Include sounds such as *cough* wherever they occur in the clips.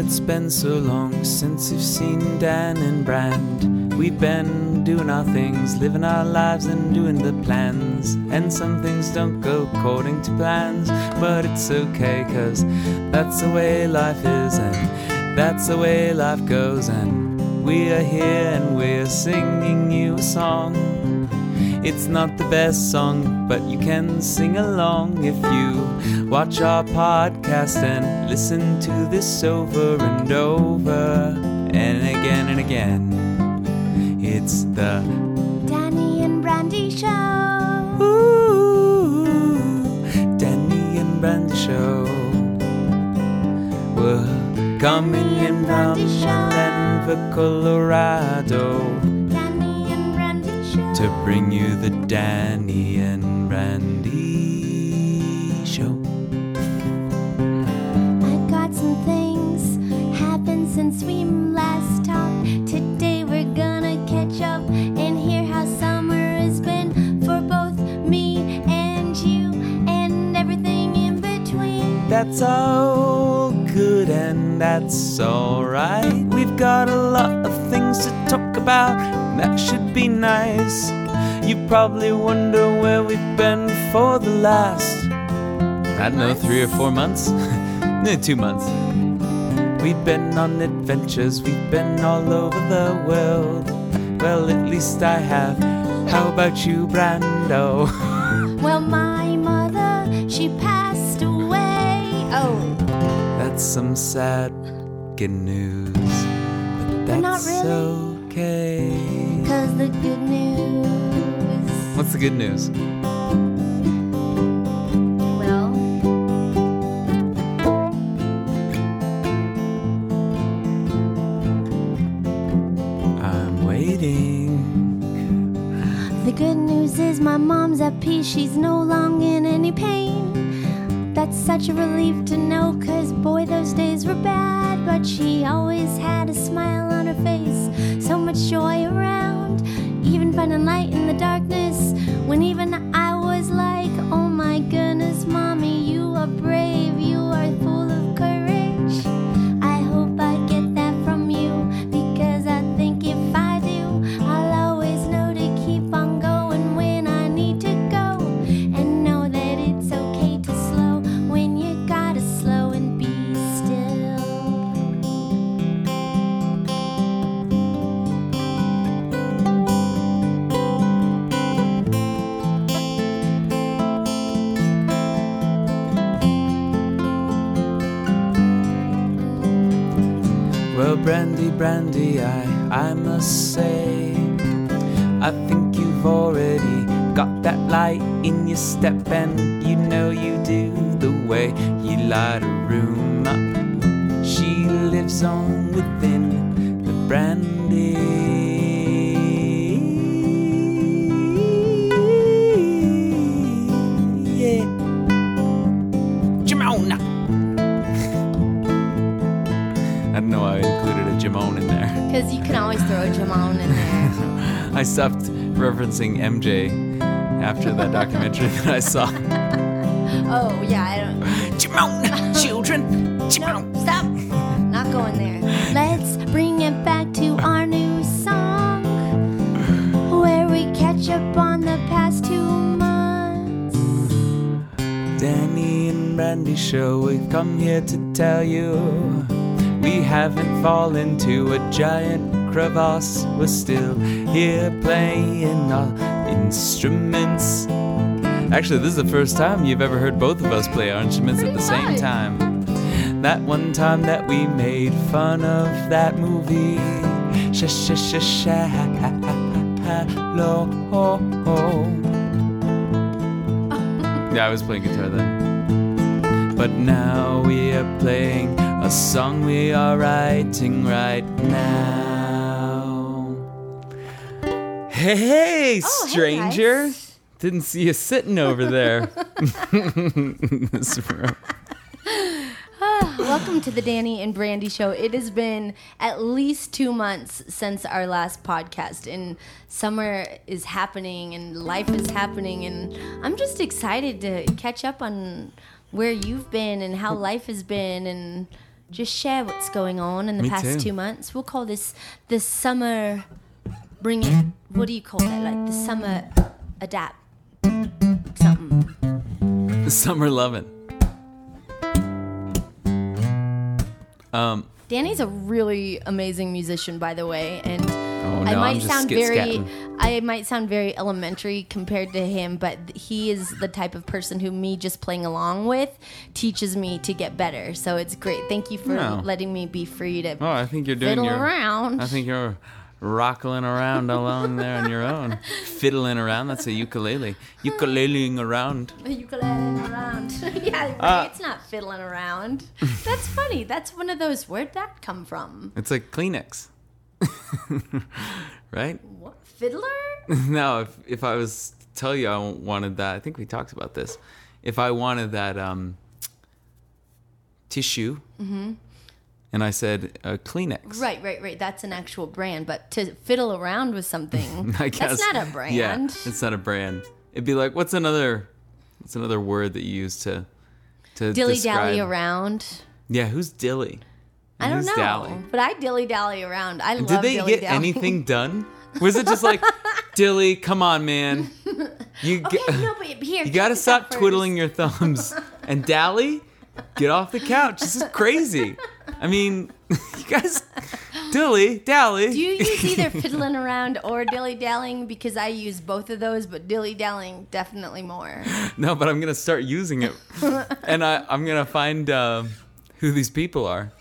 it's been so long since you've seen Dan and Brand. We've been doing our things, living our lives and doing the plans. And some things don't go according to plans, but it's okay, cause that's the way life is, and that's the way life goes. And we are here and we're singing you a song. It's not the best song, but you can sing along if you watch our podcast and listen to this over and over and again and again. It's the Danny and Brandi Show. Ooh, Danny and Brandi Show. We're coming in from Denver, Colorado to bring you the Danny and Randy Show. I've got some things happened since we last talked. Today we're gonna catch up and hear how summer has been for both me and you and everything in between. That's all good and that's alright. We've got a lot of things to talk about, that should be nice. You probably wonder where we've been for the last, I don't know, three or four months? *laughs* no, two months. We've been on adventures, we've been all over the world. Well, at least I have. How about you, Brando? *laughs* Well, my mother, she passed away. Oh, That's some sad good news, but But not that's really. okay. Cause the good news. What's the good news? Well, I'm waiting. the good news is my mom's at peace. She's no longer in any pain. That's such a relief to know, cause boy, those days were bad. But she always had a smile on her face, so much joy around. Even finding light in the darkness, when even I Brandi, Brandi, I, I must say, I think you've already got that light in your step, and you know you do the way you light a room up. She lives on within the brandy. Because you can always throw a Jamon in there. *laughs* I stopped referencing MJ after that documentary *laughs* that I saw. *laughs* oh, yeah, I don't. *gasps* Jamone, children, No, Jamone. stop. Not going there. Let's bring it back to our new song where we catch up on the past two months. Danny and Randy show, we've come here to tell you we haven't fallen to a giant crevasse. We're still here playing our instruments. Actually, this is the first time you've ever heard both of us play our instruments at the same time. That one time that we made fun of that movie. Sh sh sh shallow. Yeah, I was playing guitar then. But now we are playing a song we are writing right now. Hey, hey, Oh, hey, stranger. guys. Didn't see you sitting over there. *laughs* *laughs* This room. *sighs* Welcome to the Danny and Brandi show. It has been at least two months since our last podcast, and summer is happening, and life is happening, and I'm just excited to catch up on where you've been and how life has been, and just share what's going on in the Me past too. two months. We'll call this the summer. Bring it. What do you call that? Like the summer adapt something. The Summer loving. Um, Danny's a really amazing musician, by the way, and no, I might sound very, scatting. I might sound very elementary compared to him, but he is the type of person who me just playing along with teaches me to get better. So it's great. Thank you for No. letting me be free to Oh, I think you're doing your. around. I think you're rockling around along there on your own, *laughs* fiddling around. That's a ukulele. Ukuleleing around. ukulele around. *laughs* yeah, right. Uh, it's not fiddling around. *laughs* That's funny. That's one of those. Where'd that come from? It's like Kleenex, *laughs* right? What fiddler? *laughs* no, if if I was to tell you I wanted that, I think we talked about this. If I wanted that um, tissue, and I said uh, Kleenex, Right, right, right. That's an actual brand, but to fiddle around with something, *laughs* I guess that's not a brand. Yeah, it's not a brand. It'd be like, what's another, what's another word that you use to, to Dilly describe- dally around. Yeah, who's dilly? I don't know, Dally? but I dilly dally around. I love Did they get dally. anything *laughs* done? Was it just like, Dilly, come on, man, *laughs* you Okay, g- no, but here *laughs* you gotta check this out stop twiddling your thumbs, and Dally, get off the couch. This is crazy. I mean, you guys, Dilly, Dally. Do you use either fiddling around or dilly dallying? Because I use both of those, but dilly dallying definitely more. No, but I'm gonna start using it, and I, I'm gonna find uh, who these people are,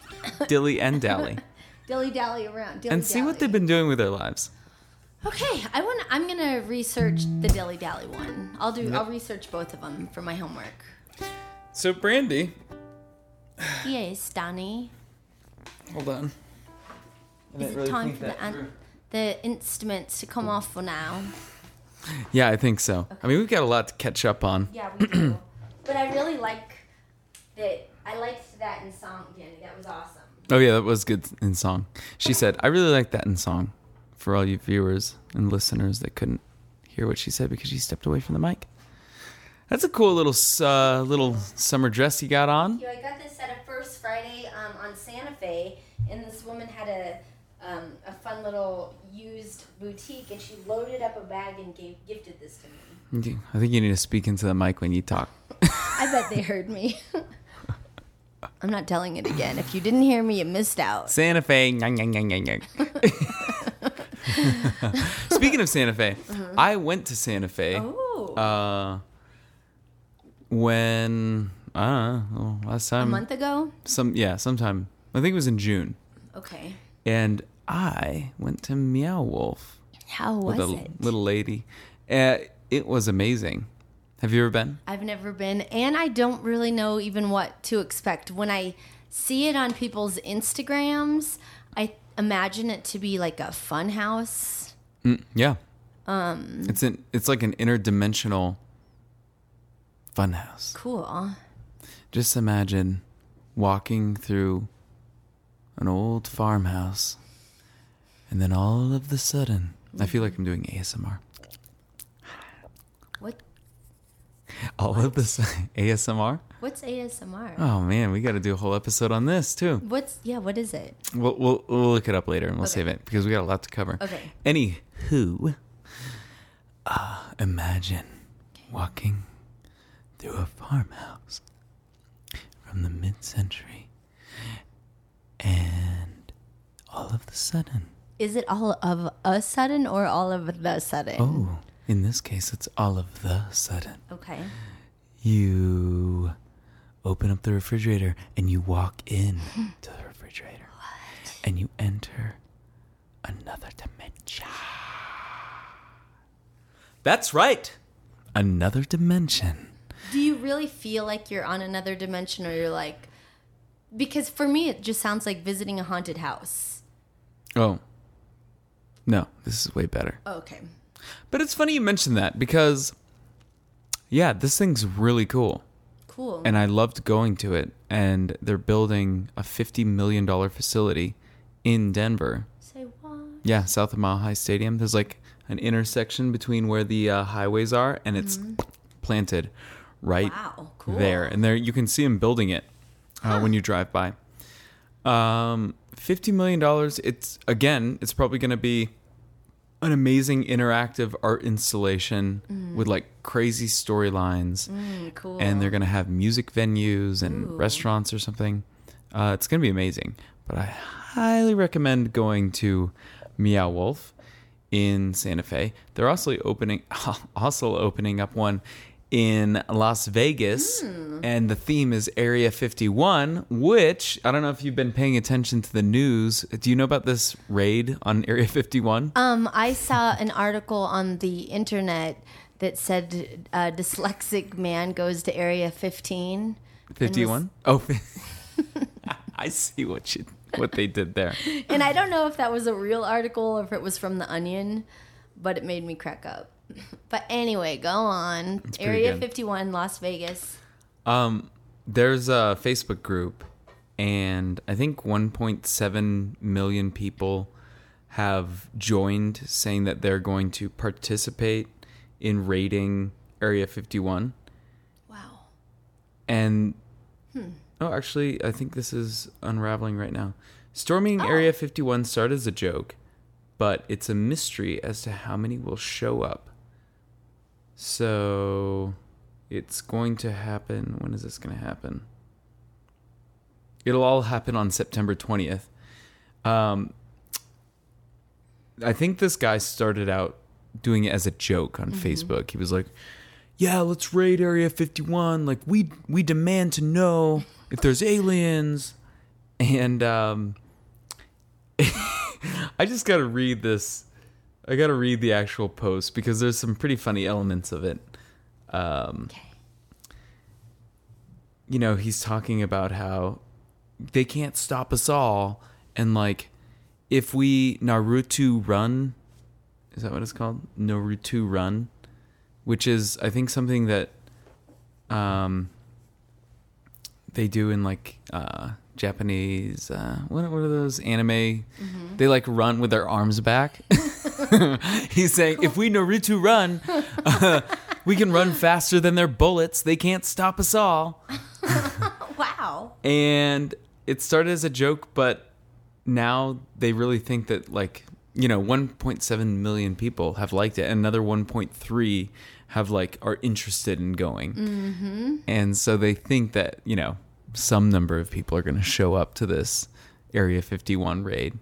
Dilly and Dally, *laughs* Dilly dally around. Dilly and see what they've been doing with their lives. Okay, I want. I'm gonna research the dilly dally one. I'll do. I'll research both of them for my homework. So, Brandi, Yes, Danny. hold on. I Is it really time for the an- the instruments to come off for now? Yeah, I think so. I mean, we've got a lot to catch up on. Yeah, we do. *clears throat* but I really like that. I liked that in song, Danny. That was awesome. Oh yeah, that was good in song. She said, "I really like that in song." For all you viewers and listeners that couldn't hear what she said because she stepped away from the mic. That's a cool little uh, little summer dress you got on. I got this at a First Friday um, on Santa Fe, and this woman had a um, a fun little used boutique, and she loaded up a bag and gave gifted this to me. I think you need to speak into the mic when you talk. I bet they heard me. *laughs* I'm not telling it again. If you didn't hear me, you missed out. Santa Fe. nyang, nyang, nyang, nyang. *laughs* Speaking of Santa Fe, I went to Santa Fe Oh, uh, when I don't know last time. a month ago. Some yeah, sometime. I think it was in June, Okay. and I went to Meow Wolf How was with a it? little lady. Uh, it was amazing. Have you ever been? I've never been, and I don't really know even what to expect. When I see it on people's Instagrams, I imagine it to be like a fun house. Mm, yeah. Um, it's an it's like an interdimensional funhouse. Cool. Just imagine walking through an old farmhouse, and then all of the sudden, I feel like I'm doing ASMR. What All of this *laughs* ASMR. what's ASMR? Oh man, we got to do a whole episode on this too. What's yeah, what is it? We'll, we'll we'll look it up later and we'll Okay. save it because we got a lot to cover. Okay. Anywho, uh, imagine walking through a farmhouse from the mid-century, and all of the sudden, Is it all of a sudden or all of the sudden? oh, in this case, it's all of the sudden. Okay. You open up the refrigerator and you walk in *laughs* to the refrigerator, What? and you enter another dimension. That's right. Another dimension. Do you really feel like you're on another dimension or you're like because for me it just sounds like visiting a haunted house. Oh. No, this is way better. Oh, okay. But it's funny you mentioned that because, yeah, this thing's really cool. Cool. And I loved going to it. And they're building a $50 million facility in Denver. Say what? Yeah, south of Mile High Stadium. There's like an intersection between where the uh, highways are, and it's planted right Wow, cool. there. And there you can see them building it uh, when you drive by. Um, fifty million dollars. It's again, it's probably going to be an amazing interactive art installation with like crazy storylines, Mm, cool. and they're going to have music venues and Ooh. restaurants or something. Uh, it's going to be amazing. But I highly recommend going to Meow Wolf in Santa Fe. They're also opening *laughs* also opening up one in Las Vegas, Hmm. and the theme is Area 51, which I don't know if you've been paying attention to the news. Do you know about this raid on *laughs* Area 51? Um, I saw an article on the internet that said a dyslexic man goes to Area 15. 51? Oh, *laughs* I see what you what they did there. *laughs* And I don't know if that was a real article or if it was from The Onion, but it made me crack up. But anyway, go on. pretty Area good. 51, Las Vegas. Um, there's a Facebook group, and I think 1.7 million people have joined, saying that they're going to participate in raiding Area 51. Wow. And Hmm. oh, actually, I think this is unraveling right now. Storming Area 51 started as a joke, but it's a mystery as to how many will show up. So it's going to happen. When is this going to happen? It'll all happen on September 20th. Um, I think this guy started out doing it as a joke on Facebook. He was like, "Yeah, let's raid Area 51. Like we we demand to know if there's aliens." And um *laughs* I just got to read this. I got to read the actual post because there's some pretty funny elements of it. Um Okay. you know, he's talking about how they can't stop us all. And like, if we Naruto run, is that what it's called? Naruto run, which is, I think, something that um, they do in like uh, Japanese, uh, what, what are those anime? They like run with their arms back. *laughs* *laughs* he's saying, if we Naruto run, uh, *laughs* we can run faster than their bullets. They can't stop us all *laughs* Wow. and it started as a joke but now they really think that like you know 1.7 million people have liked it and another 1.3 have like are interested in going mm-hmm. and so they think that you know some number of people are going to show up to this area 51 raid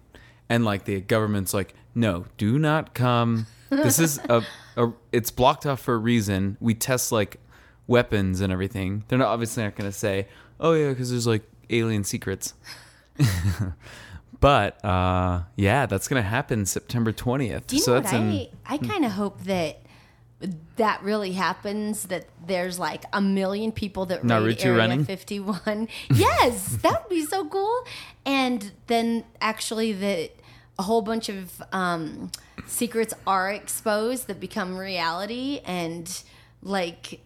and like the government's like no do not come this is a, a it's blocked off for a reason we test like weapons and everything they're not obviously not going to say oh yeah because there's like alien secrets *laughs* but uh yeah that's going to happen september 20th Do you know so what that's I, in I kind of hope that that really happens that there's like a million people that raid Naruto Area running? 51. *laughs* Yes, that would be so cool. And then actually that a whole bunch of um, secrets are exposed that become reality and like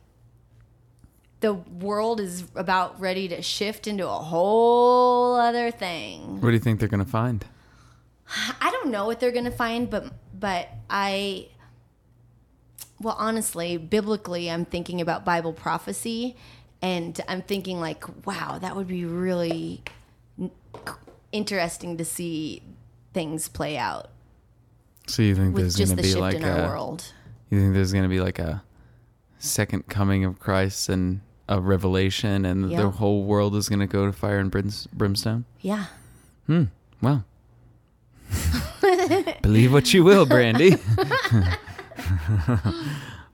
the world is about ready to shift into a whole other thing. what do you think they're to find I don't know what they're gonna find, but but I, well, honestly, biblically, I'm thinking about Bible prophecy, and I'm thinking like, wow, that would be really interesting to see things play out so you think there's just going the to be shift like in our a world. you think there's going to be like a second coming of christ and a revelation and Yeah. the whole world is going to go to fire and brimstone Yeah, Hmm. well *laughs* believe what you will Brandi *laughs*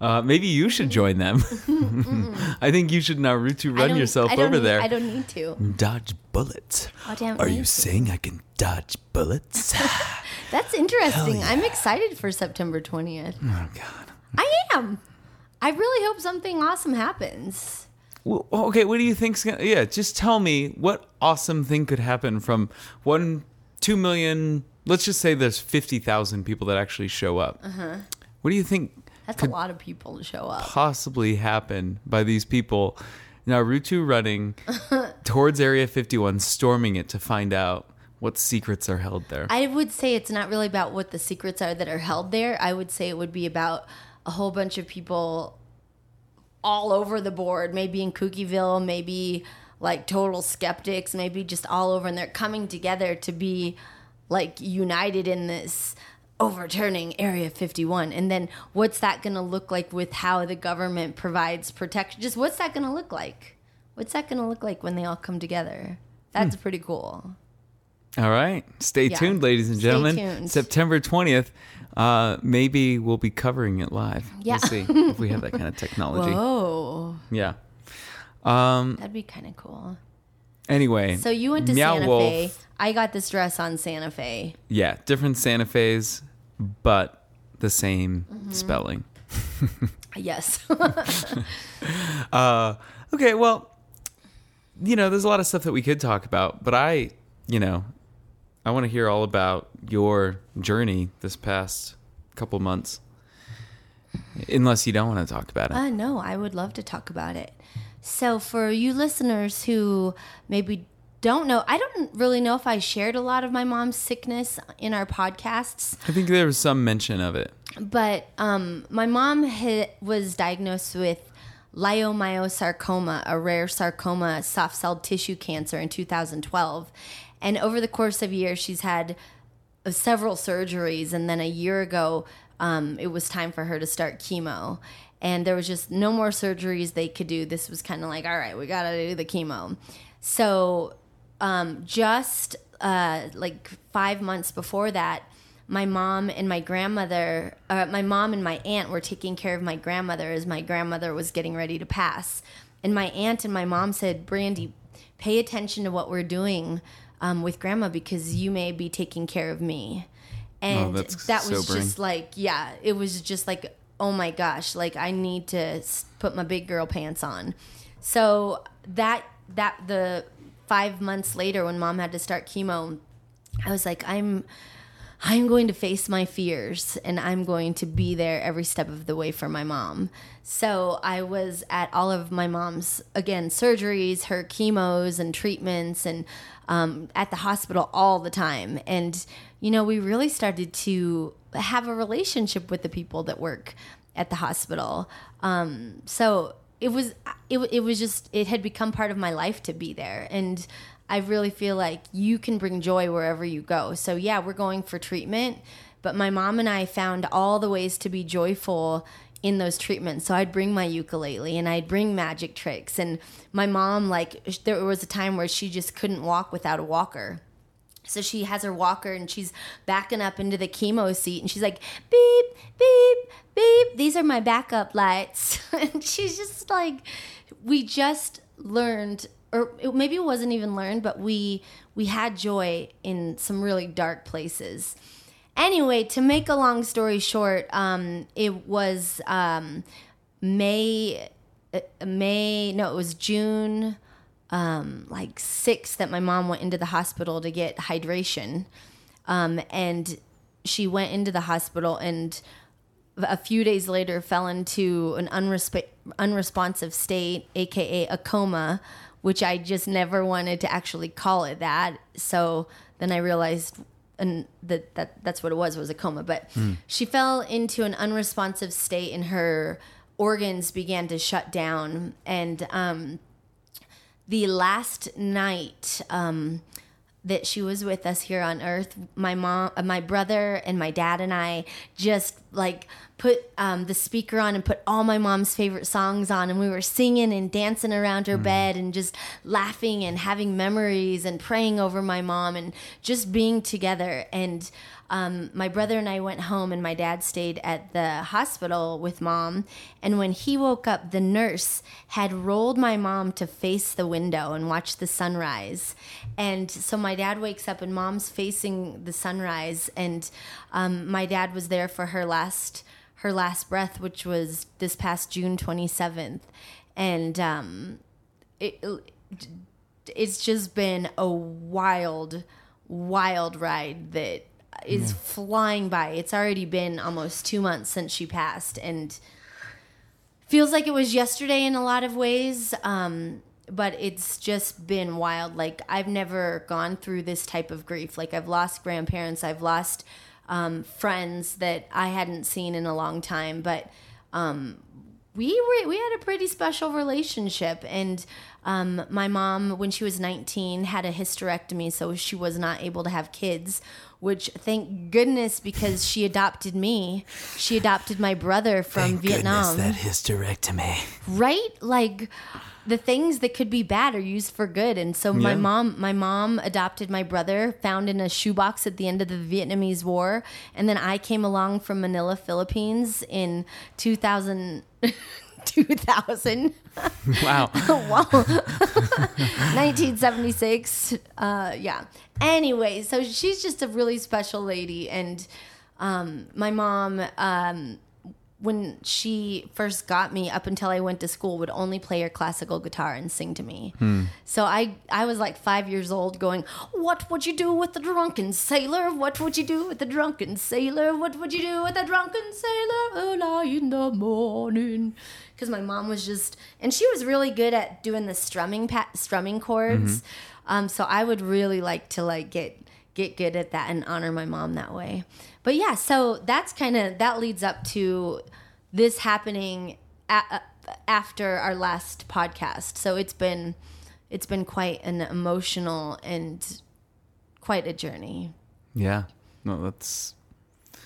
Uh, maybe you should join them. *laughs* I think you should Naruto run yourself over need- there. I don't need to. Dodge bullets. Oh, damn, Are you to. saying I can dodge bullets? *laughs* That's interesting. I'm excited for September 20th. oh God. I am. I really hope something awesome happens. Well, okay, what do you think's gonna? Yeah, just tell me what awesome thing could happen from one, two million. Let's just say there's fifty thousand people that actually show up. Uh-huh. What do you think That's could a lot of people to show up. possibly happen by these people? Now Naruto running *laughs* towards Area 51, storming it to find out what secrets are held there. I would say it's not really about what the secrets are that are held there. I would say it would be about a whole bunch of people all over the board, maybe in Cookieville, maybe like total skeptics, maybe just all over, and they're coming together to be like united in this overturning Area 51. And then what's that going to look like with how the government provides protection? Just what's that going to look like? What's that going to look like when they all come together? That's Hmm. pretty cool. All right. Stay Yeah. tuned, ladies and Stay gentlemen. tuned. September 20th. Uh, maybe we'll be covering it live. Yeah. We'll see if we have that kind of *laughs* technology. Whoa, Yeah. Um, that'd be kind of cool. anyway. So you went to Meow Santa Wolf, Fe. I got this dress on Santa Fe. Yeah, different Santa Fe's, but the same Mm-hmm. spelling. *laughs* Yes. *laughs* Uh, okay, well, you know, there's a lot of stuff that we could talk about, but I, you know, I want to hear all about your journey this past couple months. Unless you don't want to talk about it. Uh, no, I would love to talk about it. So, for you listeners who maybe don't know, I don't really know if I shared a lot of my mom's sickness in our podcasts, I think there was some mention of it. but um, my mom ha- was diagnosed with leiomyosarcoma, a rare sarcoma, soft cell tissue cancer in 2012. And over the course of years, she's had uh, several surgeries, and then a year ago, um, it was time for her to start chemo. And there was just no more surgeries they could do. This was kind of like, all right, we got to do the chemo. So, um, just uh, like five months before that, my mom and my grandmother, uh, my mom and my aunt were taking care of my grandmother as my grandmother was getting ready to pass. And my aunt and my mom said, Brandi, pay attention to what we're doing um, with grandma because you may be taking care of me. And Oh, that was sobering. just like, yeah, it was just like, oh my gosh, like I need to put my big girl pants on. So that, that, the five months later when mom had to start chemo, I was like, I'm, I'm going to face my fears and I'm going to be there every step of the way for my mom. So I was at all of my mom's, again, surgeries, her chemos and treatments, and um, at the hospital all the time. And, you know, we really started to have a relationship with the people that work at the hospital. Um, so it was, it, it was just, it had become part of my life to be there. And I really feel like you can bring joy wherever you go. So yeah, we're going for treatment, but my mom and I found all the ways to be joyful in those treatments. So I'd bring my ukulele and I'd bring magic tricks and my mom like there was a time where she just couldn't walk without a walker. So she has her walker and she's backing up into the chemo seat and she's like, beep, beep, beep. These are my backup lights. *laughs* and she's just like, we just learned, or maybe it wasn't even learned, but we we had joy in some really dark places. Anyway, to make a long story short, um, it was um, May, uh, May, no, it was June um, like six that my mom went into the hospital to get hydration. Um, and she went into the hospital and a few days later fell into an unresp- unresponsive state, aka a coma, which I just never wanted to actually call it that. So then I realized and that, that that's what it was was a coma. But she fell into an unresponsive state and her organs began to shut down and um, the last night um, that she was with us here on earth my mom uh, my brother and my dad and i just like put um, the speaker on and put all my mom's favorite songs on and we were singing and dancing around her bed and just laughing and having memories and praying over my mom and just being together and um, my brother and I went home, and my dad stayed at the hospital with mom. And when he woke up, the nurse had rolled my mom to face the window and watch the sunrise. And so my dad wakes up, and mom's facing the sunrise. And um, my dad was there for her last her last breath, which was this past June twenty seventh. And um, it, it's just been a wild, wild ride that is flying by. It's already been almost two months since she passed, and feels like it was yesterday in a lot of ways. Um, but it's just been wild. Like I've never gone through this type of grief. Like I've lost grandparents, I've lost um, friends that I hadn't seen in a long time, but um, we were we had a pretty special relationship and Um, my mom, when she was 19, had a hysterectomy, so she was not able to have kids. Which, thank goodness, because she adopted me. She adopted my brother from Thank Vietnam. Goodness, that hysterectomy. right like the things that could be bad are used for good. And so my Yeah. mom my mom adopted my brother found in a shoebox at the end of the vietnamese war. And then i came along from manila philippines in 2000 *laughs* 2000 *laughs* Wow. *laughs* wow 1976 uh yeah. Anyway so she's just a really special lady. And um my mom um when she first got me up until I went to school would only play her classical guitar and sing to me. So I I was like 5 years old going, "What would you do with the drunken sailor? What would you do with the drunken sailor? What would you do with the drunken sailor early in the morning?" Cuz my mom was just and she was really good at doing the strumming pa- strumming chords. Um so I would really like to like get get good at that and honor my mom that way. But yeah, so that's kind of that leads up to this happening a- after our last podcast. So it's been it's been quite an emotional and quite a journey. Yeah. No, that's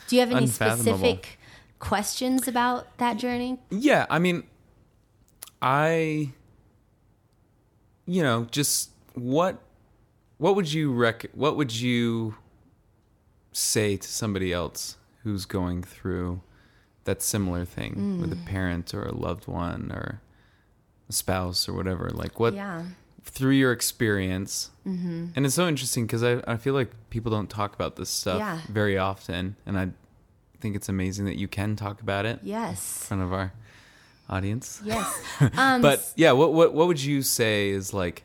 Do you have any specific questions about that journey? Yeah, I mean, I, you know, just what, what would you rec? What would you say to somebody else who's going through that similar thing with a parent or a loved one or a spouse or whatever? Like, what Yeah. through your experience? Mm-hmm. And it's so interesting because I I feel like people don't talk about this stuff Yeah. very often, and I think it's amazing that you can talk about it yes in front of our audience. Yes. *laughs* Um, But yeah, what what what would you say is like?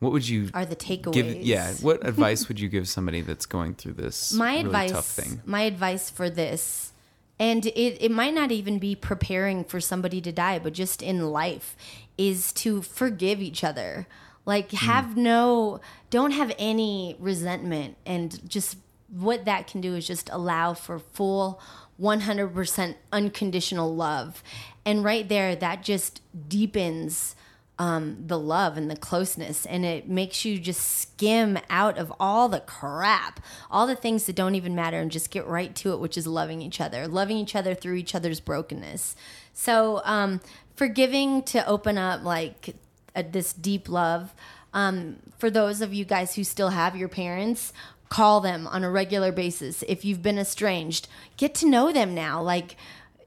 What would you are the takeaways? give? Yeah, what *laughs* advice would you give somebody that's going through this my really advice tough thing? my advice for this and it, it might not even be preparing for somebody to die but just in life is to forgive each other like hmm. have no don't have any resentment and just what that can do is just allow for full 100% unconditional love and right there that just deepens um, the love and the closeness, and it makes you just skim out of all the crap, all the things that don't even matter, and just get right to it, which is loving each other, loving each other through each other's brokenness. So, um, forgiving to open up like a, this deep love. Um, for those of you guys who still have your parents, call them on a regular basis. If you've been estranged, get to know them now. Like,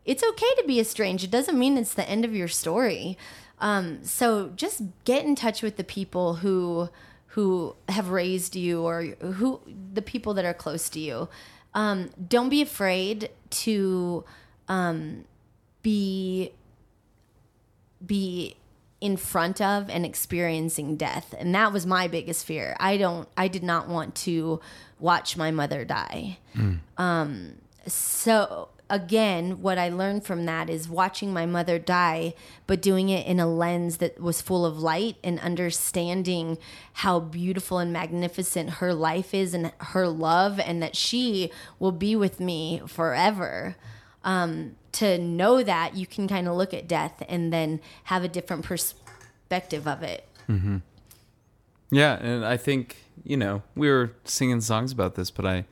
it's okay to be estranged. It doesn't mean it's the end of your story. Um, so just get in touch with the people who who have raised you or who the people that are close to you. Um, don't be afraid to um, be be in front of and experiencing death. And that was my biggest fear. I don't i did not want to watch my mother die. Um so again what i learned from that is watching my mother die but doing it in a lens that was full of light and understanding how beautiful and magnificent her life is and her love and that she will be with me forever um, to know that you can kind of look at death and then have a different perspective of it. Yeah, and I think you know we were singing songs about this, but I,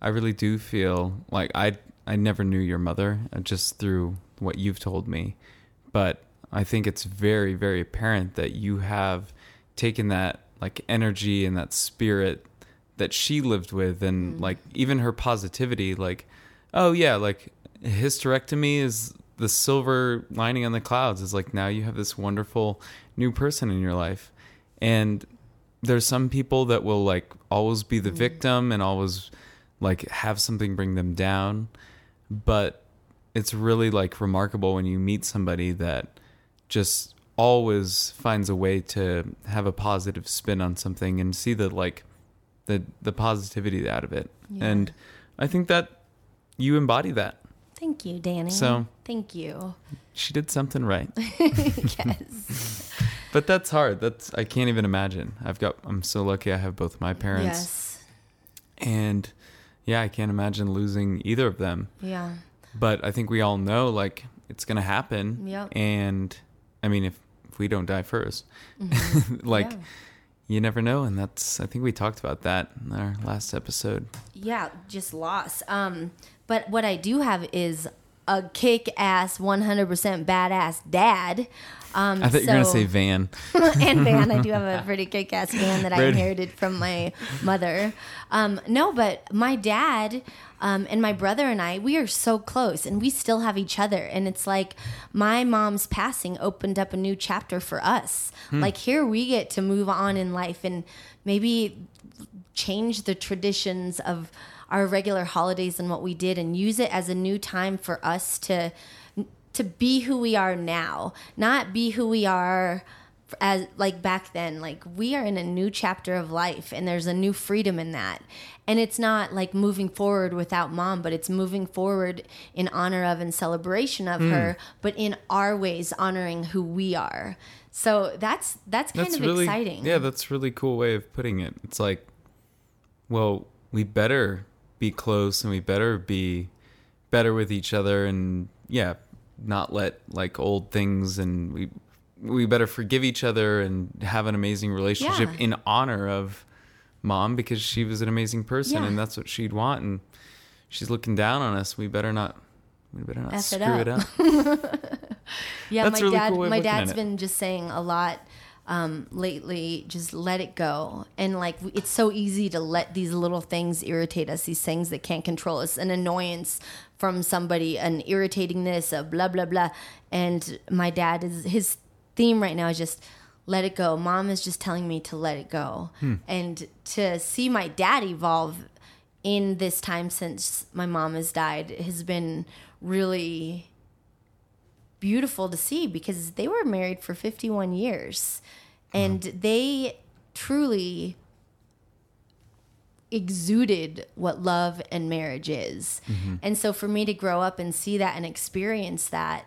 I really do feel like I I never knew your mother uh, just through what you've told me, but I think it's very very apparent that you have taken that like energy and that spirit that she lived with, and like even her positivity, like oh yeah, like hysterectomy is the silver lining on the clouds is like now you have this wonderful new person in your life. And there's some people that will like always be the victim and always like have something bring them down but it's really like remarkable when you meet somebody that just always finds a way to have a positive spin on something and see the like the the positivity out of it Yeah. and i think that you embody that Thank you, Danny. So- thank you. she did something right *laughs* yes. but that's hard that's i can't even imagine i've got i'm so lucky i have both my parents Yes. and yeah i can't imagine losing either of them Yeah. but i think we all know like it's gonna happen Yeah. and i mean if, if we don't die 1st *laughs* like Mm-hmm. Yeah. you never know and that's i think we talked about that in our last episode Yeah, just loss. Um, but what I do have is a kick ass, 100% badass dad. Um, i thought you were gonna say van *laughs* and van. I do have a *laughs* pretty kick ass van that I inherited from my mother. Um, no, but my dad um, and my brother and I, we are so close and we still have each other. And it's like my mom's passing opened up a new chapter for us. Like here we get to move on in life and maybe change the traditions of our regular holidays and what we did and use it as a new time for us to to be who we are now not be who we are as like back then. Like we are in a new chapter of life and there's a new freedom in that. And it's not like moving forward without mom but it's moving forward in honor of and celebration of hmm. her but in our ways honoring who we are. So that's that's kind that's of really exciting. yeah that's a really cool way of putting it. It's like well we better be close and we better be better with each other and yeah not let like old things and we we better forgive each other and have an amazing relationship Yeah. in honor of mom because she was an amazing person Yeah. and that's what she'd want and she's looking down on us we better not we better not F it screw up. it up *laughs* Yeah, That's my really dad. cool my dad's it. been just saying a lot um, lately. Just let it go, and like it's so easy to let these little things irritate us. These things that can't control us, an annoyance from somebody, an irritatingness, a blah blah blah. And my dad is his theme right now is just let it go. Mom is just telling me to let it go, Hmm. and to see my dad evolve in this time since my mom has died has been really beautiful to see because they were married for 51 years and they truly exuded what love and marriage is. And so for me to grow up and see that and experience that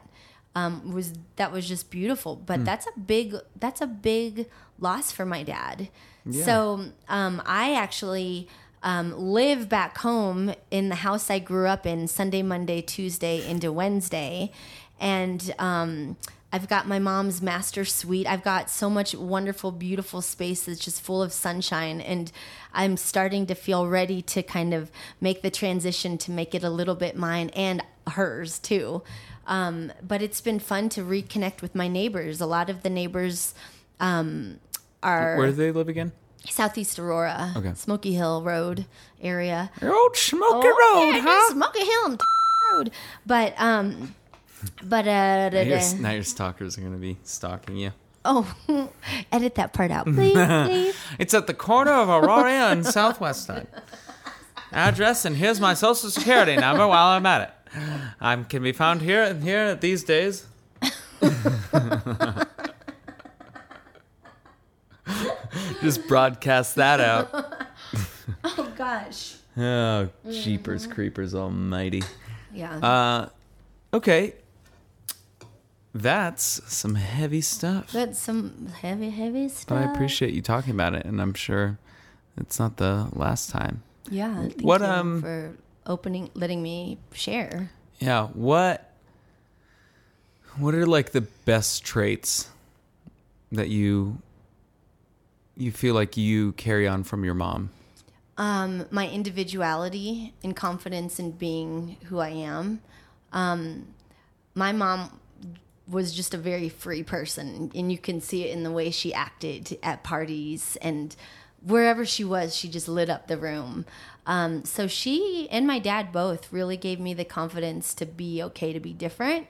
um, was that was just beautiful. But that's a big that's a big loss for my dad. So um, I actually um, live back home in the house I grew up in Sunday, Monday, Tuesday into Wednesday, and um, I've got my mom's master suite. I've got so much wonderful, beautiful space that's just full of sunshine. And I'm starting to feel ready to kind of make the transition to make it a little bit mine and hers too. Um, but it's been fun to reconnect with my neighbors. A lot of the neighbors um, are where do they live again Southeast Aurora, Okay. Smoky Hill Road area. old smoky Oh, yeah, just Smoky Hill Road. But um, but uh, Now your, now your stalkers are going to be stalking you. oh, *laughs* edit that part out, please, please. *laughs* It's at the corner of Aurora and Southwest Side. Address and here's my social security number while I'm at it. I can be found here and here these days. *laughs* Just broadcast that out. Oh gosh. Oh, jeepers creepers almighty. Yeah. Uh, okay. That's some heavy stuff. That's some heavy, heavy stuff. But. I appreciate you talking about it, and I'm sure it's not the last time. Yeah. Thank What, you um, for opening, letting me share. Yeah, what what are like the best traits that you you feel like you carry on from your mom? Um, my individuality and confidence in being who I am. Um, my mom was just a very free person, and you can see it in the way she acted at parties and wherever she was, she just lit up the room. Um, so she and my dad both really gave me the confidence to be okay to be different.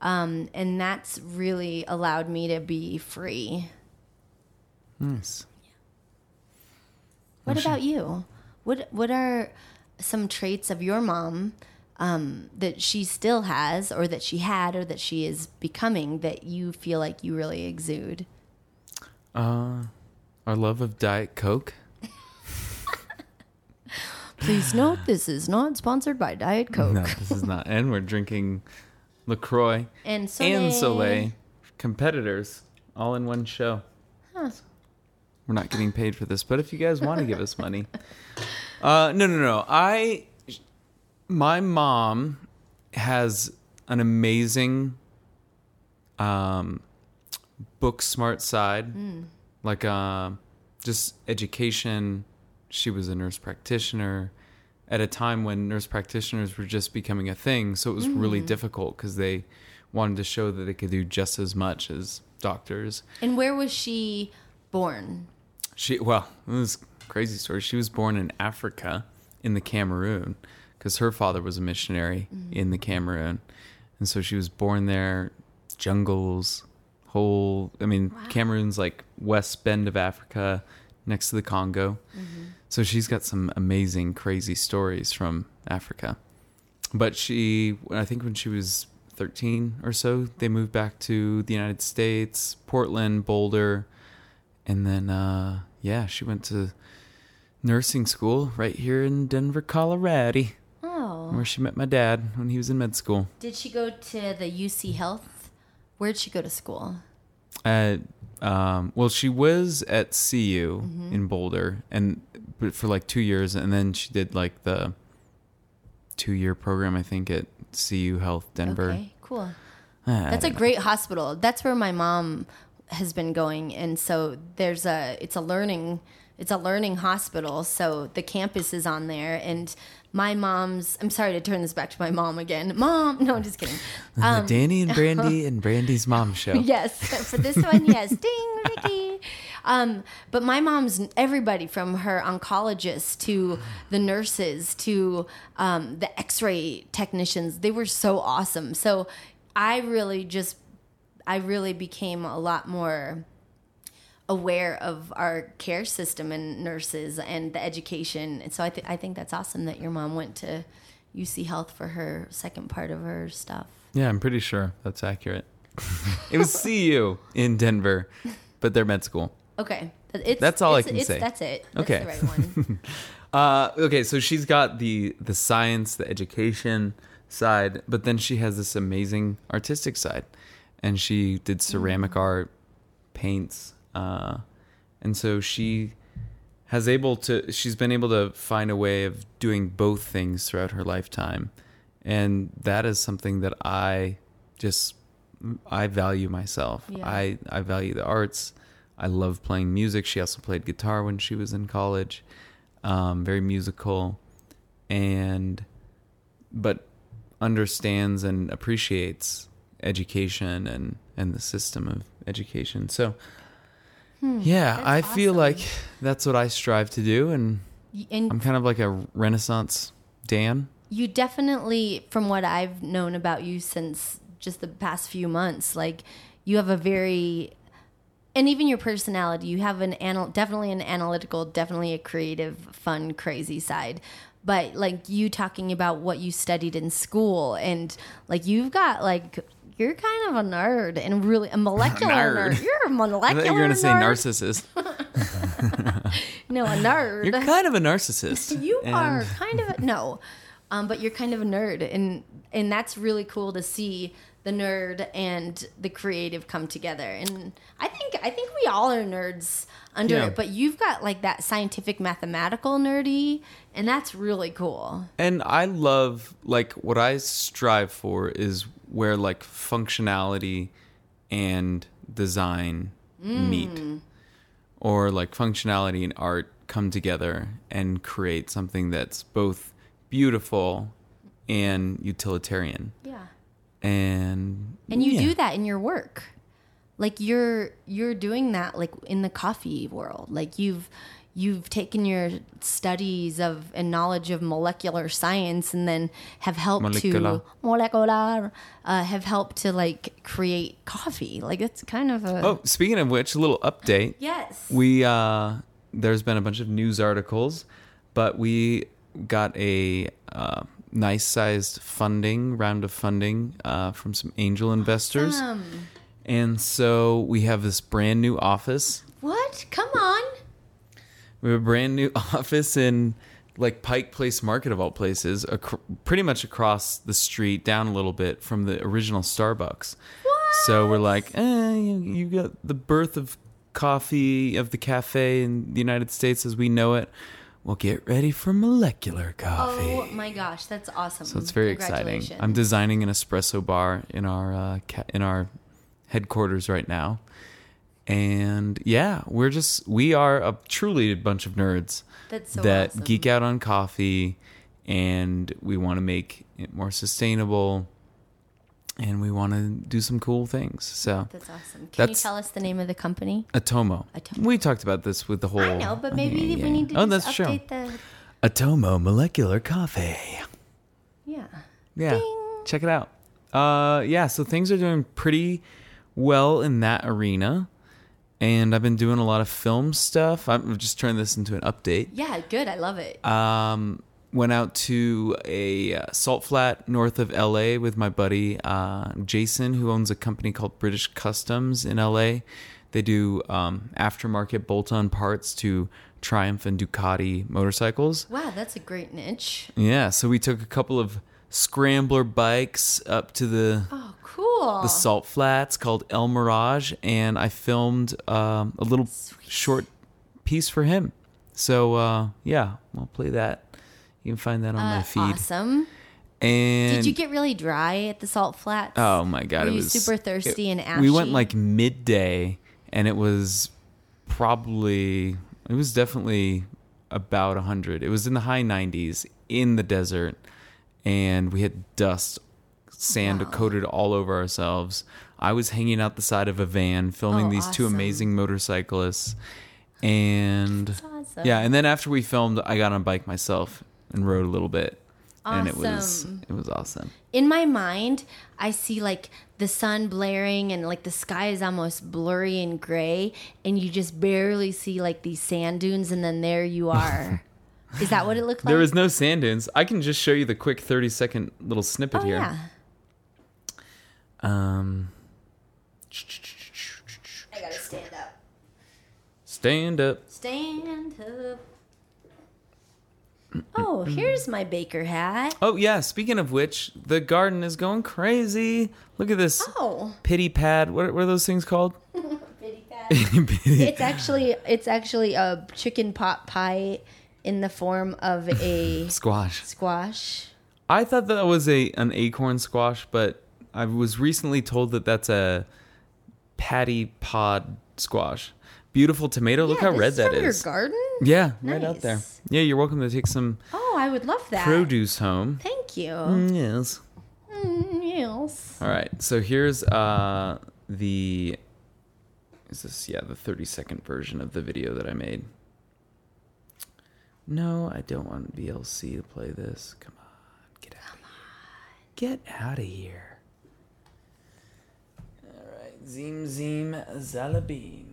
Um, and that's really allowed me to be free. Nice. What about you? What What are some traits of your mom um, that she still has, or that she had, or that she is becoming that you feel like you really exude? Uh our love of Diet Coke. *laughs* Please note this is not sponsored by Diet *laughs* Coke No, this is not. And we're drinking LaCroix and Soleil. and Soleil, competitors, all in one show. Huh. We're not getting paid for this, but if you guys want to give us money, *laughs* uh, no, no, no. I, my mom has an amazing, um, book smart side, like uh, just education. She was a nurse practitioner at a time when nurse practitioners were just becoming a thing. So it was really difficult because they wanted to show that they could do just as much as doctors. And where was she born? She well, it was a crazy story. She was born in Africa, in the Cameroon, because her father was a missionary in the Cameroon, and so she was born there. Jungles, whole. I mean, Cameroon's like west bend of Africa, next to the Congo. So she's got some amazing, crazy stories from Africa. But she, I think when she was 13 or so, they moved back to the United States, Portland, Boulder, and then uh, yeah, she went to nursing school right here in Denver, Colorado. Where she met my dad when he was in med school. Did she go to the UC Health? Where'd she go to school? At um, well, she was at CU Mm-hmm. in Boulder, and but for like two years, and then she did like the two-year program, I think, at CU Health Denver. Okay, cool. Ah, I That's a know. great hospital. That's where my mom has been going, and so there's a it's a learning it's a learning hospital. So the campus is on there, and my mom's. I'm sorry to turn this back to my mom again. Mom, no, I'm just kidding. *laughs* Um, Danny and Brandi *laughs* and Brandi's mom show. *laughs* yes, for this one, yes, ding, Ricky. Um, but my mom's everybody from her oncologist to the nurses to um, the X-ray technicians. They were so awesome. So I really just, I really became a lot more aware of our care system and nurses and the education. And so I, th- I think that's awesome that your mom went to UC Health for her second part of her stuff. Yeah, I'm pretty sure that's accurate. it was CU in Denver, but they're med school. Okay, it's, That's all I can it's- say. That's it. That's Okay. the right one. *laughs* Uh, okay, so she's got the the science, the education side, but then she has this amazing artistic side, and she did ceramic art, paints, uh, and so she has able to. She's been able to find a way of doing both things throughout her lifetime, and that is something that I just I value myself. Yeah. I I value the arts. I love playing music. She also played guitar when she was in college. Um, very musical, and but understands and appreciates education and and the system of education. So Hmm, yeah, that's I feel awesome. like that's what I strive to do, and and I'm kind of like a Renaissance Dan. you definitely, from what I've known about you since just the past few months, like you have a very, and even your personality, you have an anal- definitely an analytical, definitely a creative, fun, crazy side. But like you talking about what you studied in school, and like you've got like. You're kind of a nerd and really a molecular Nerd. nerd. You're a *laughs* molecular you're going to say narcissist. *laughs* *laughs* No, a nerd. You're kind of a narcissist. You and- are kind of a, no, um, but you're kind of a nerd, and and that's really cool to see the nerd and the creative come together. And I think I think we all are nerds under Yeah. it, but you've got like that scientific mathematical nerdy, and that's really cool. And I love like what I strive for is where like functionality and design mm. meet. Or like functionality and art come together and create something that's both beautiful and utilitarian. Yeah, And and you yeah. do that in your work. Like you're you're doing that like in the coffee world. Like you've you've taken your studies of and knowledge of molecular science and then have helped Molecular. to molecular uh, have helped to like create coffee. Like it's kind of a Oh, speaking of which, a little update. yes. We uh there's been a bunch of news articles, but we got a uh, nice sized funding round of funding uh, from some angel investors, Um, and so we have this brand new office. what? Come on. We have a brand new *laughs* office in like Pike Place Market of all places, ac- pretty much across the street, down a little bit from the original Starbucks. What? So we're like, eh, you, you got the birth of coffee of the cafe in the United States as we know it. Well, get ready for molecular coffee. Oh my gosh, that's awesome. so it's very exciting. I'm designing an espresso bar in our uh, ca- in our headquarters right now, And yeah, we're just we are a truly a bunch of nerds That's so that awesome. geek out on coffee and we want to make it more sustainable and we want to do some cool things. So That's awesome. Can you tell us the name of the company? Atomo. Atomo. We talked about this with the whole I know, but maybe Yeah, yeah, we need to. Oh, that's true. update the. Atomo molecular coffee. Yeah. Yeah. Check it out. Uh yeah, so things are doing pretty well in that arena. And I've been doing a lot of film stuff. I'm just turning this into an update. Yeah, good. I love it. Um went out to a uh, salt flat north of LA with my buddy uh, Jason who owns a company called British Customs in LA. They do um, aftermarket bolt-on parts to Triumph and Ducati motorcycles. wow, that's a great niche. Yeah, so we took a couple of scrambler bikes up to the Oh, cool. the salt flats called El Mirage, and I filmed um, a little short piece for him. So uh, yeah, I'll play that. You can find that on my Uh, feed. Awesome. And Did you get really dry at the salt flats? Oh my god, Were it you was super thirsty it- and We went like midday, and it was probably it was definitely about hundred. It was in the high nineties in the desert, and we had dust, sand Wow. coated all over ourselves. I was hanging out the side of a van filming Oh, these two amazing motorcyclists, and awesome. yeah, and then after we filmed, I got on a bike myself and rode a little bit. And it was it was awesome. In my mind, I see like the sun blaring and like the sky is almost blurry and gray, and you just barely see like these sand dunes, and then there you are. *laughs* is that what it looked like? There was no sand dunes. I can just show you the quick 30 second little snippet Oh here. yeah. Um, I gotta stand up. stand up. Stand up. Oh, here's my baker hat. Oh, yeah. Speaking of which, the garden is going crazy. Look at this Oh, pity pad. What, what are those things called? *laughs* pity pad. *laughs* Pity- It's actually it's actually a chicken pot pie in the form of a *laughs* Squash. squash. I thought that was a an acorn squash, but I was recently told that that's a patty pod squash. Beautiful tomato. Look Yeah, how this red that from is. Your garden? Yeah, right out there. Yeah, you're welcome to take some Oh, I would love that. produce home. Thank you. Yes. Mm, yes. All right. So here's uh the is this yeah, the 30 second version of the video that I made. No, I don't want BLC to play this. Come on. Get out. of here. Get out of here. All right. Zim zim zalabim.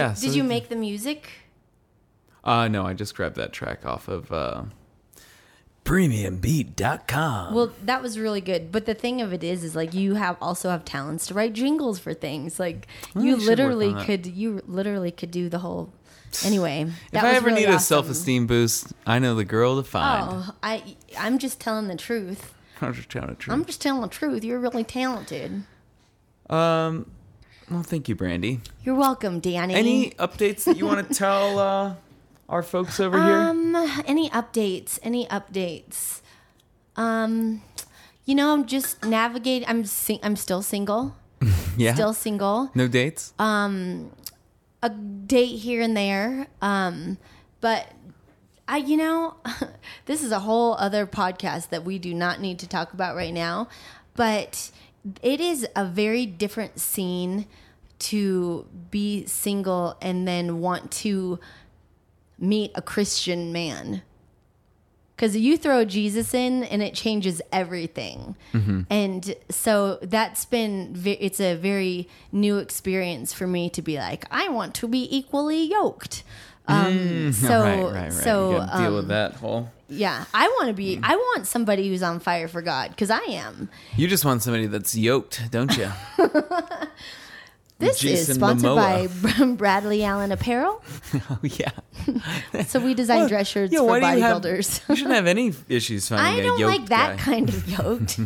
Yeah. Did you make the music? Uh no, I just grabbed that track off of uh premiumbeat.com. Well, that was really good. But the thing of it is, is like you have also have talents to write jingles for things. Like I you literally could, you literally could do the whole. Anyway, *sighs* if I ever really need a self-esteem boost, I know the girl to find. Oh, I, I'm just telling the truth. *laughs* I'm just telling the truth. I'm just telling the truth. You're really talented. Um, well, thank you, Brandi. You're welcome, Danny. Any updates that you want to *laughs* tell uh, our folks over here? Um, any updates? Any updates? Um, you know, I'm just navigate. I'm sing- I'm still single. *laughs* Yeah. Still single. no dates. Um, A date here and there. Um, but I, you know, *laughs* this is a whole other podcast that we do not need to talk about right now. But it is a very different scene to be single and then want to meet a Christian man. Because you throw Jesus in and it changes everything. And so that's been, it's a very new experience for me to be like, I want to be equally yoked. Um, *laughs* so, right, right, right. so, you deal um, with that whole. Yeah, I want to be. Hmm. I want somebody who's on fire for God because I am. You just want somebody that's yoked, don't you? *laughs* This is sponsored Momoa. by *laughs* Bradley Allen Apparel. *laughs* oh yeah. So we design dress shirts Yeah, for do you bodybuilders. You shouldn't have any issues finding I don't like that guy. kind of yoked.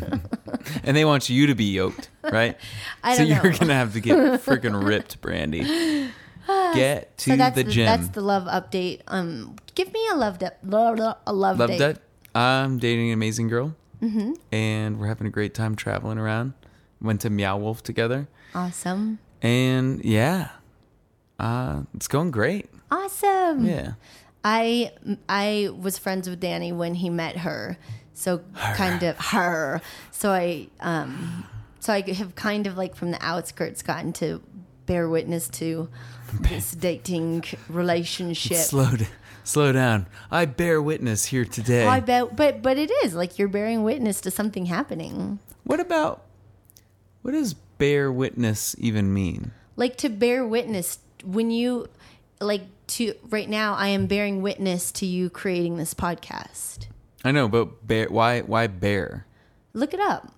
and they want you to be yoked, right? I so don't you're gonna have to get freaking ripped, Brandi. *sighs* Get to so that's the the, gym. that's the love update. Um, give me a love de- lo- lo- a love, Love date. that. I'm dating an amazing girl, Mm-hmm. and we're having a great time traveling around. Went to Meow Wolf together, Awesome, and yeah, uh, it's going great. awesome. Yeah, I I was friends with Danny when he met her, so kind of her. So I um so I have kind of like from the outskirts gotten to bear witness to this dating relationship. slow, d- slow down. I bear witness here today. I bet, but but it is like you're bearing witness to something happening. what about what does bear witness even mean? Like to bear witness when you like to right now. I am bearing witness to you creating this podcast. I know, but bear. Why? Why bear? Look it up.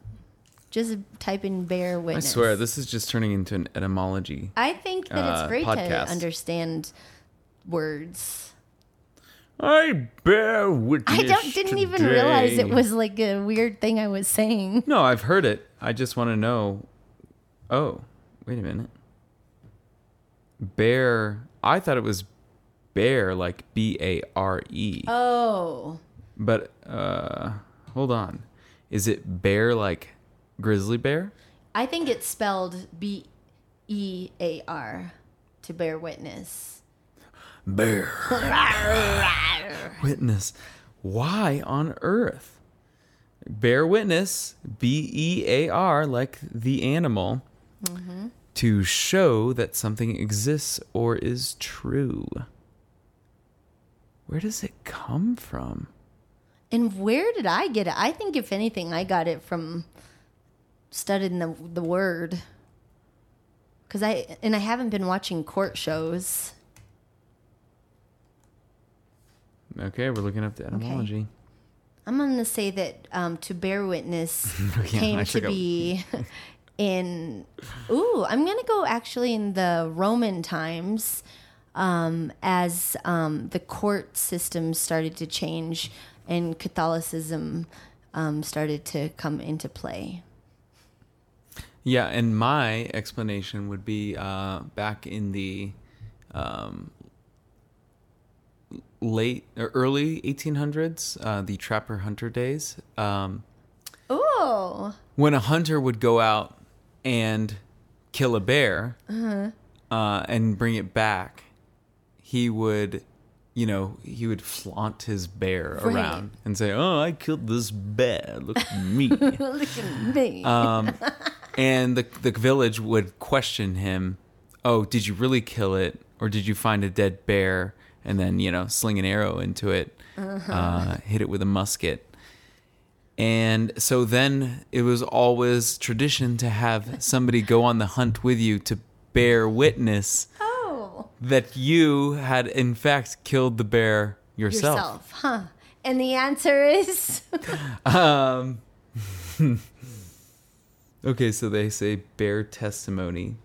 Just type in bear witness. I swear, this is just turning into an etymology. I think that uh, it's great podcast. to understand words. I bear witness. I don't didn't even realize it was like a weird thing I was saying. No, I've heard it. I just want to know. Oh, wait a minute. Bear. I thought it was bear, like B A R E. Oh, But uh, hold on. Is it bear like grizzly bear? I think it's spelled B E A R to bear witness. Bear. *laughs* witness. Why on earth? Bear witness, B E A R, like the animal, mm-hmm. to show that something exists or is true. Where does it come from? And where did I get it? I think if anything, I got it from studying the the word. Cause I and I haven't been watching court shows. Okay, we're looking up the etymology. I'm going to say that um, to bear witness *laughs* Yeah, came I to be *laughs* in. Ooh, I'm going to go actually in the Roman times um, as um, the court system started to change and Catholicism um, started to come into play. Yeah, and my explanation would be uh, back in the um, late or early 1800s, uh, the trapper hunter days, um, Ooh. when a hunter would go out and kill a bear uh, and bring it back, he would, you know, he would flaunt his bear Right. around and say, "Oh, I killed this bear. Look at me." *laughs* Look at me. um, and the the village would question him. Oh, did you really kill it, or did you find a dead bear and then you know sling an arrow into it, uh, hit it with a musket? And so then it was always tradition to have somebody go on the hunt with you to bear witness oh. that you had in fact killed the bear yourself. Yourself, huh? And the answer is *laughs* Um. *laughs* okay, so they say bear testimony.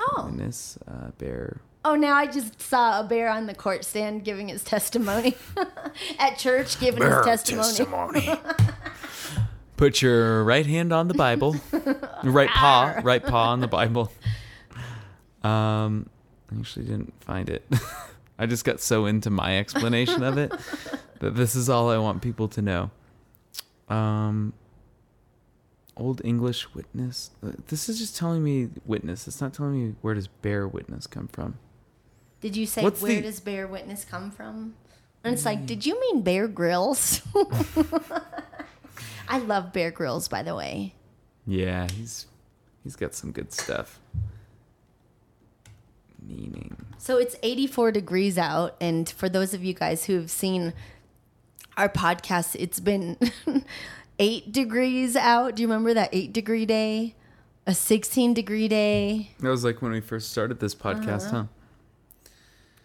oh Witness, uh, bear. oh. Now I just saw a bear on the court stand giving his testimony *laughs* at church, giving his testimony. testimony. *laughs* Put your right hand on the Bible, *laughs* right paw, right paw on the Bible. Um, I actually didn't find it. I just got so into my explanation of it that this is all I want people to know. Um, Old English witness. Uh, This is just telling me witness. It's not telling me where does bear witness come from. Did you say What's where the- does Bear Witness come from? And it's like, did you mean Bear Grylls? *laughs* I love Bear Grylls, by the way. Yeah, he's he's got some good stuff. Meaning. So it's 84 degrees out, and for those of you guys who have seen our podcast, it's been *laughs* eight degrees out. Do you remember that eight degree day? A 16 degree day. That was like when we first started this podcast, huh?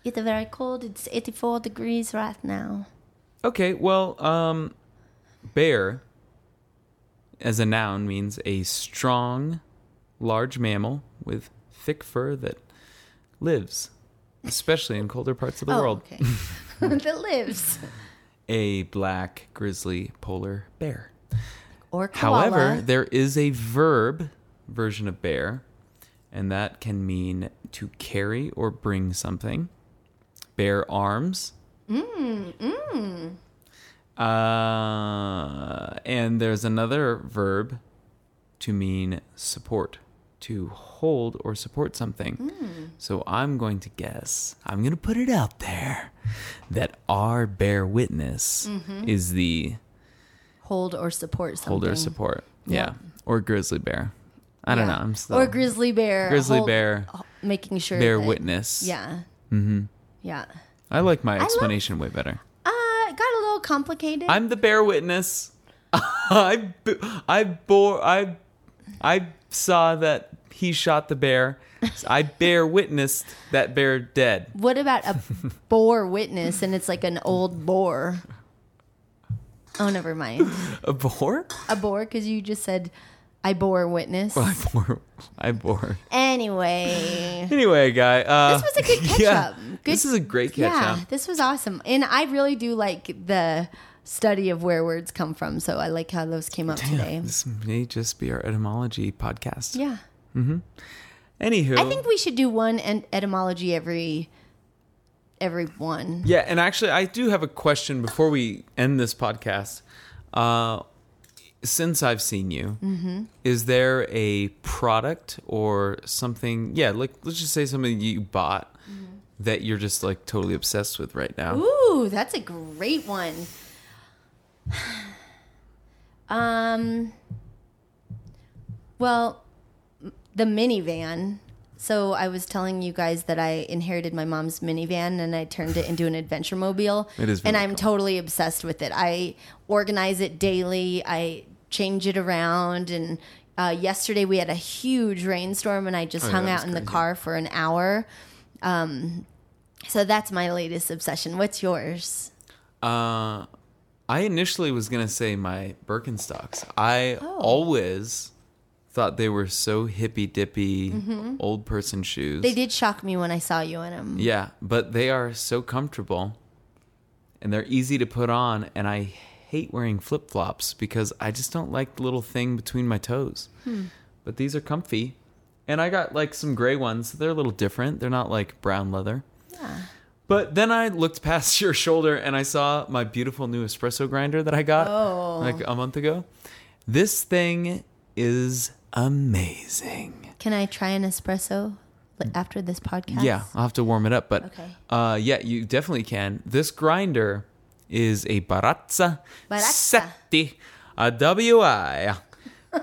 It's very cold. It's 84 degrees right now. Okay, well, um, bear as a noun means a strong, large mammal with thick fur that lives, especially in colder parts of the oh, world. okay. *laughs* that lives. *laughs* A black grizzly polar bear. Or koala. However, there is a verb version of bear, and that can mean to carry or bring something. Bear arms. Mm, mm. Uh, and there's another verb to mean support, to hold or support something. Mm. So I'm going to guess, I'm going to put it out there that our bear witness Mm-hmm. is the hold or support something. holder support. Yeah. Yeah. Or grizzly bear. I don't Yeah. know. I'm still or grizzly bear. grizzly hold- bear, making sure bear that- witness. Yeah. Mm-hmm. Yeah. I like my love- explanation way better. Uh, it got a little complicated. I'm the bear witness. *laughs* I I bore I I saw that he shot the bear. I bear witnessed that bear dead. what about a *laughs* boar witness and it's like an old boar? Oh, never mind. *laughs* A bore? A bore, because you just said I bore witness. *laughs* I bore. I bore. Anyway. *laughs* Anyway, guy. Uh, This was a good catch yeah, up. Good, This is a great catch yeah, up. this was awesome. And I really do like the study of where words come from. So I like how those came up today. This may just be our etymology podcast. Yeah. Mm-hmm. Anywho. I think we should do one etymology every every one. Yeah, and actually, I do have a question before we end this podcast. Uh, since I've seen you, Mm-hmm. is there a product or something? Yeah, like let's just say something you bought Mm-hmm. that you're just like totally obsessed with right now. Ooh, that's a great one. *sighs* Um well, the minivan. So I was telling you guys that I inherited my mom's minivan and I turned it into an adventure mobile. It is and I'm cool. totally obsessed with it. I organize it daily. I change it around and uh, yesterday we had a huge rainstorm and I just Oh, hung that out in the car for an hour. Um, so that's my latest obsession. What's yours? Uh, I initially was gonna say my Birkenstocks. I Oh. always thought they were so hippy dippy old person shoes. Mm-hmm. They did shock me when I saw you in them. Yeah, but they are so comfortable and they're easy to put on. And I hate wearing flip flops because I just don't like the little thing between my toes. But these are comfy. And I got like some gray ones. They're a little different. They're not like brown leather. Yeah. But then I looked *laughs* past your shoulder and I saw my beautiful new espresso grinder that I got Oh. like a month ago. This thing is amazing. Can I try an espresso after this podcast? Yeah, I'll have to warm it up, but Okay. uh, yeah, you definitely can. This grinder is a Baratza, Baratza. Sette a WI. *laughs*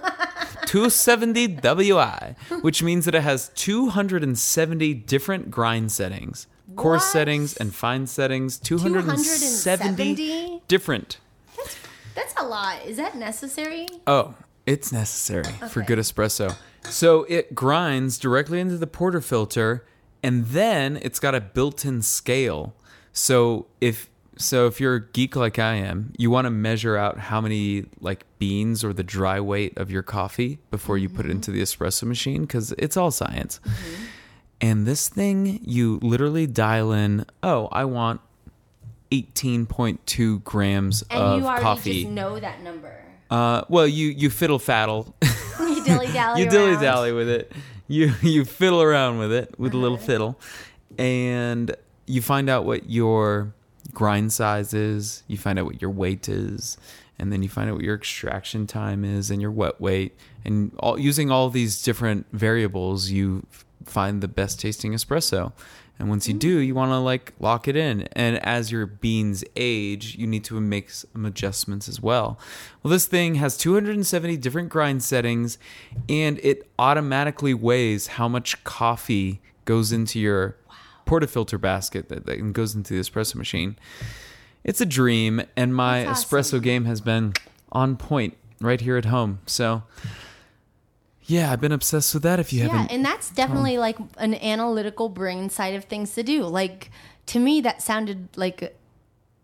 270 WI, which means that it has 270 different grind settings, coarse settings and fine settings. 270 270? different. That's a lot. Is that necessary? Oh, it's necessary for good espresso. So it grinds directly into the portafilter, and then it's got a built-in scale. So if so, if you're a geek like I am, you want to measure out how many like beans or the dry weight of your coffee before you put it mm-hmm. into the espresso machine because it's all science. Mm-hmm. And this thing, you literally dial in. Oh, I want 18.2 grams And of you already coffee. just know that number. Uh, well, you you fiddle faddle, *laughs* you dilly dally. you dilly dally with it. You you fiddle around with it with a little Uh-huh. fiddle, and you find out what your grind size is. You find out what your weight is, and then you find out what your extraction time is and your wet weight. And all using all these different variables, you find the best tasting espresso. And once you do, mm-hmm. you want to like lock it in. And as your beans age, you need to make some adjustments as well. Well, this thing has 270 different grind settings and it automatically weighs how much coffee goes into your portafilter basket that, that goes into the espresso machine. It's a dream, and my That's espresso game has been on point right here at home. So, yeah, I've been obsessed with that. If you haven't, yeah, and that's definitely like an analytical brain side of things to do. Like to me, that sounded like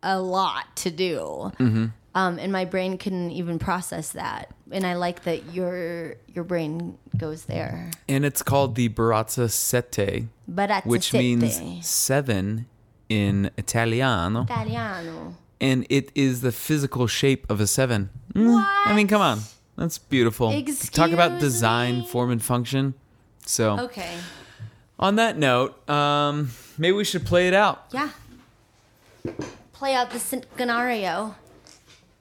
a lot to do. Mm-hmm. Um, and my brain couldn't even process that. And I like that your your brain goes there. And it's called the Baratza Sette, Baratza which sette. means seven in Italiano. Italiano. And it is the physical shape of a seven. Mm, I mean, come on. That's beautiful. Talk about design, me? form, and function. So, Okay. on that note, um, maybe we should play it out. Yeah. Play out the scenario.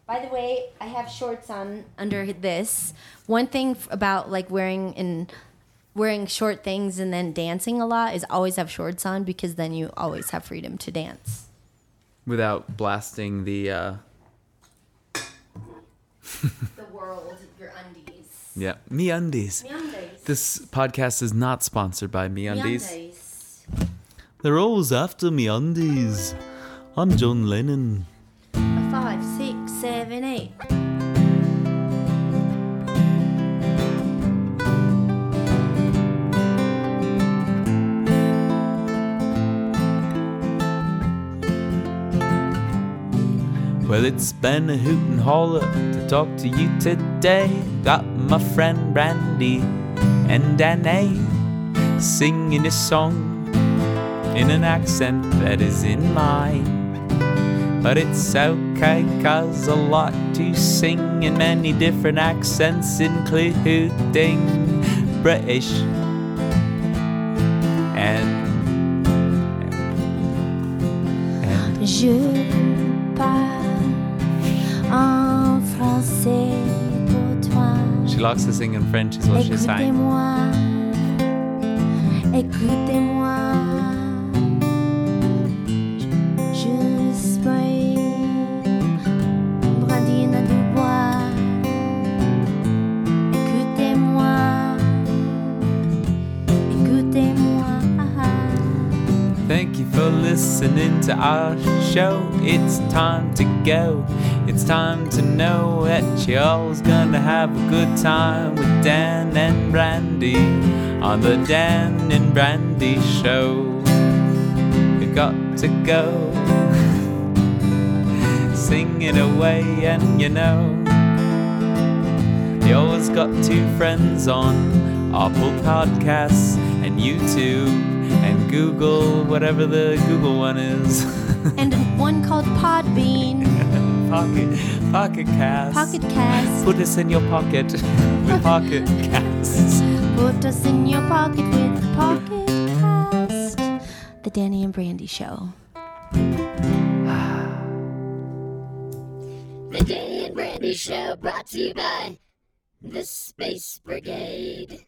By the way, I have shorts on under this. One thing about like wearing and wearing short things and then dancing a lot is always have shorts on because then you always have freedom to dance. Without blasting the, uh, The world. Yeah, Me Undies. Undies. This podcast is not sponsored by Me Undies. They're always after Me Undies. I'm John Lennon. Five, six, seven, eight. Well, it's been a hoot and holler to talk to you today. Got my friend Brandy and Danae singing a song in an accent that is in mine. But it's okay, cause a lot to sing in many different accents, including British and. and Je she likes to sing in French, is what she's saying. Écoutez-moi, écoutez-moi. Je suis Brandine Dubois. Écoutez-moi, écoutez-moi. Thank you for listening to our show. It's time to go. It's time to know that y'all's gonna have a good time with Dan and Brandi on the Dan and Brandi show. We got to go. *laughs* Sing it away, and you know, you always got two friends on Apple Podcasts and YouTube and Google, whatever the Google one is. *laughs* And one called Podbean, Pocket, Pocket Cast. Pocket Cast. Put us in your pocket with Pocket *laughs* Casts. Put us in your pocket with Pocket Cast. The Danny and Brandi Show. *sighs* The Danny and Brandi Show brought to you by the Space Brigade.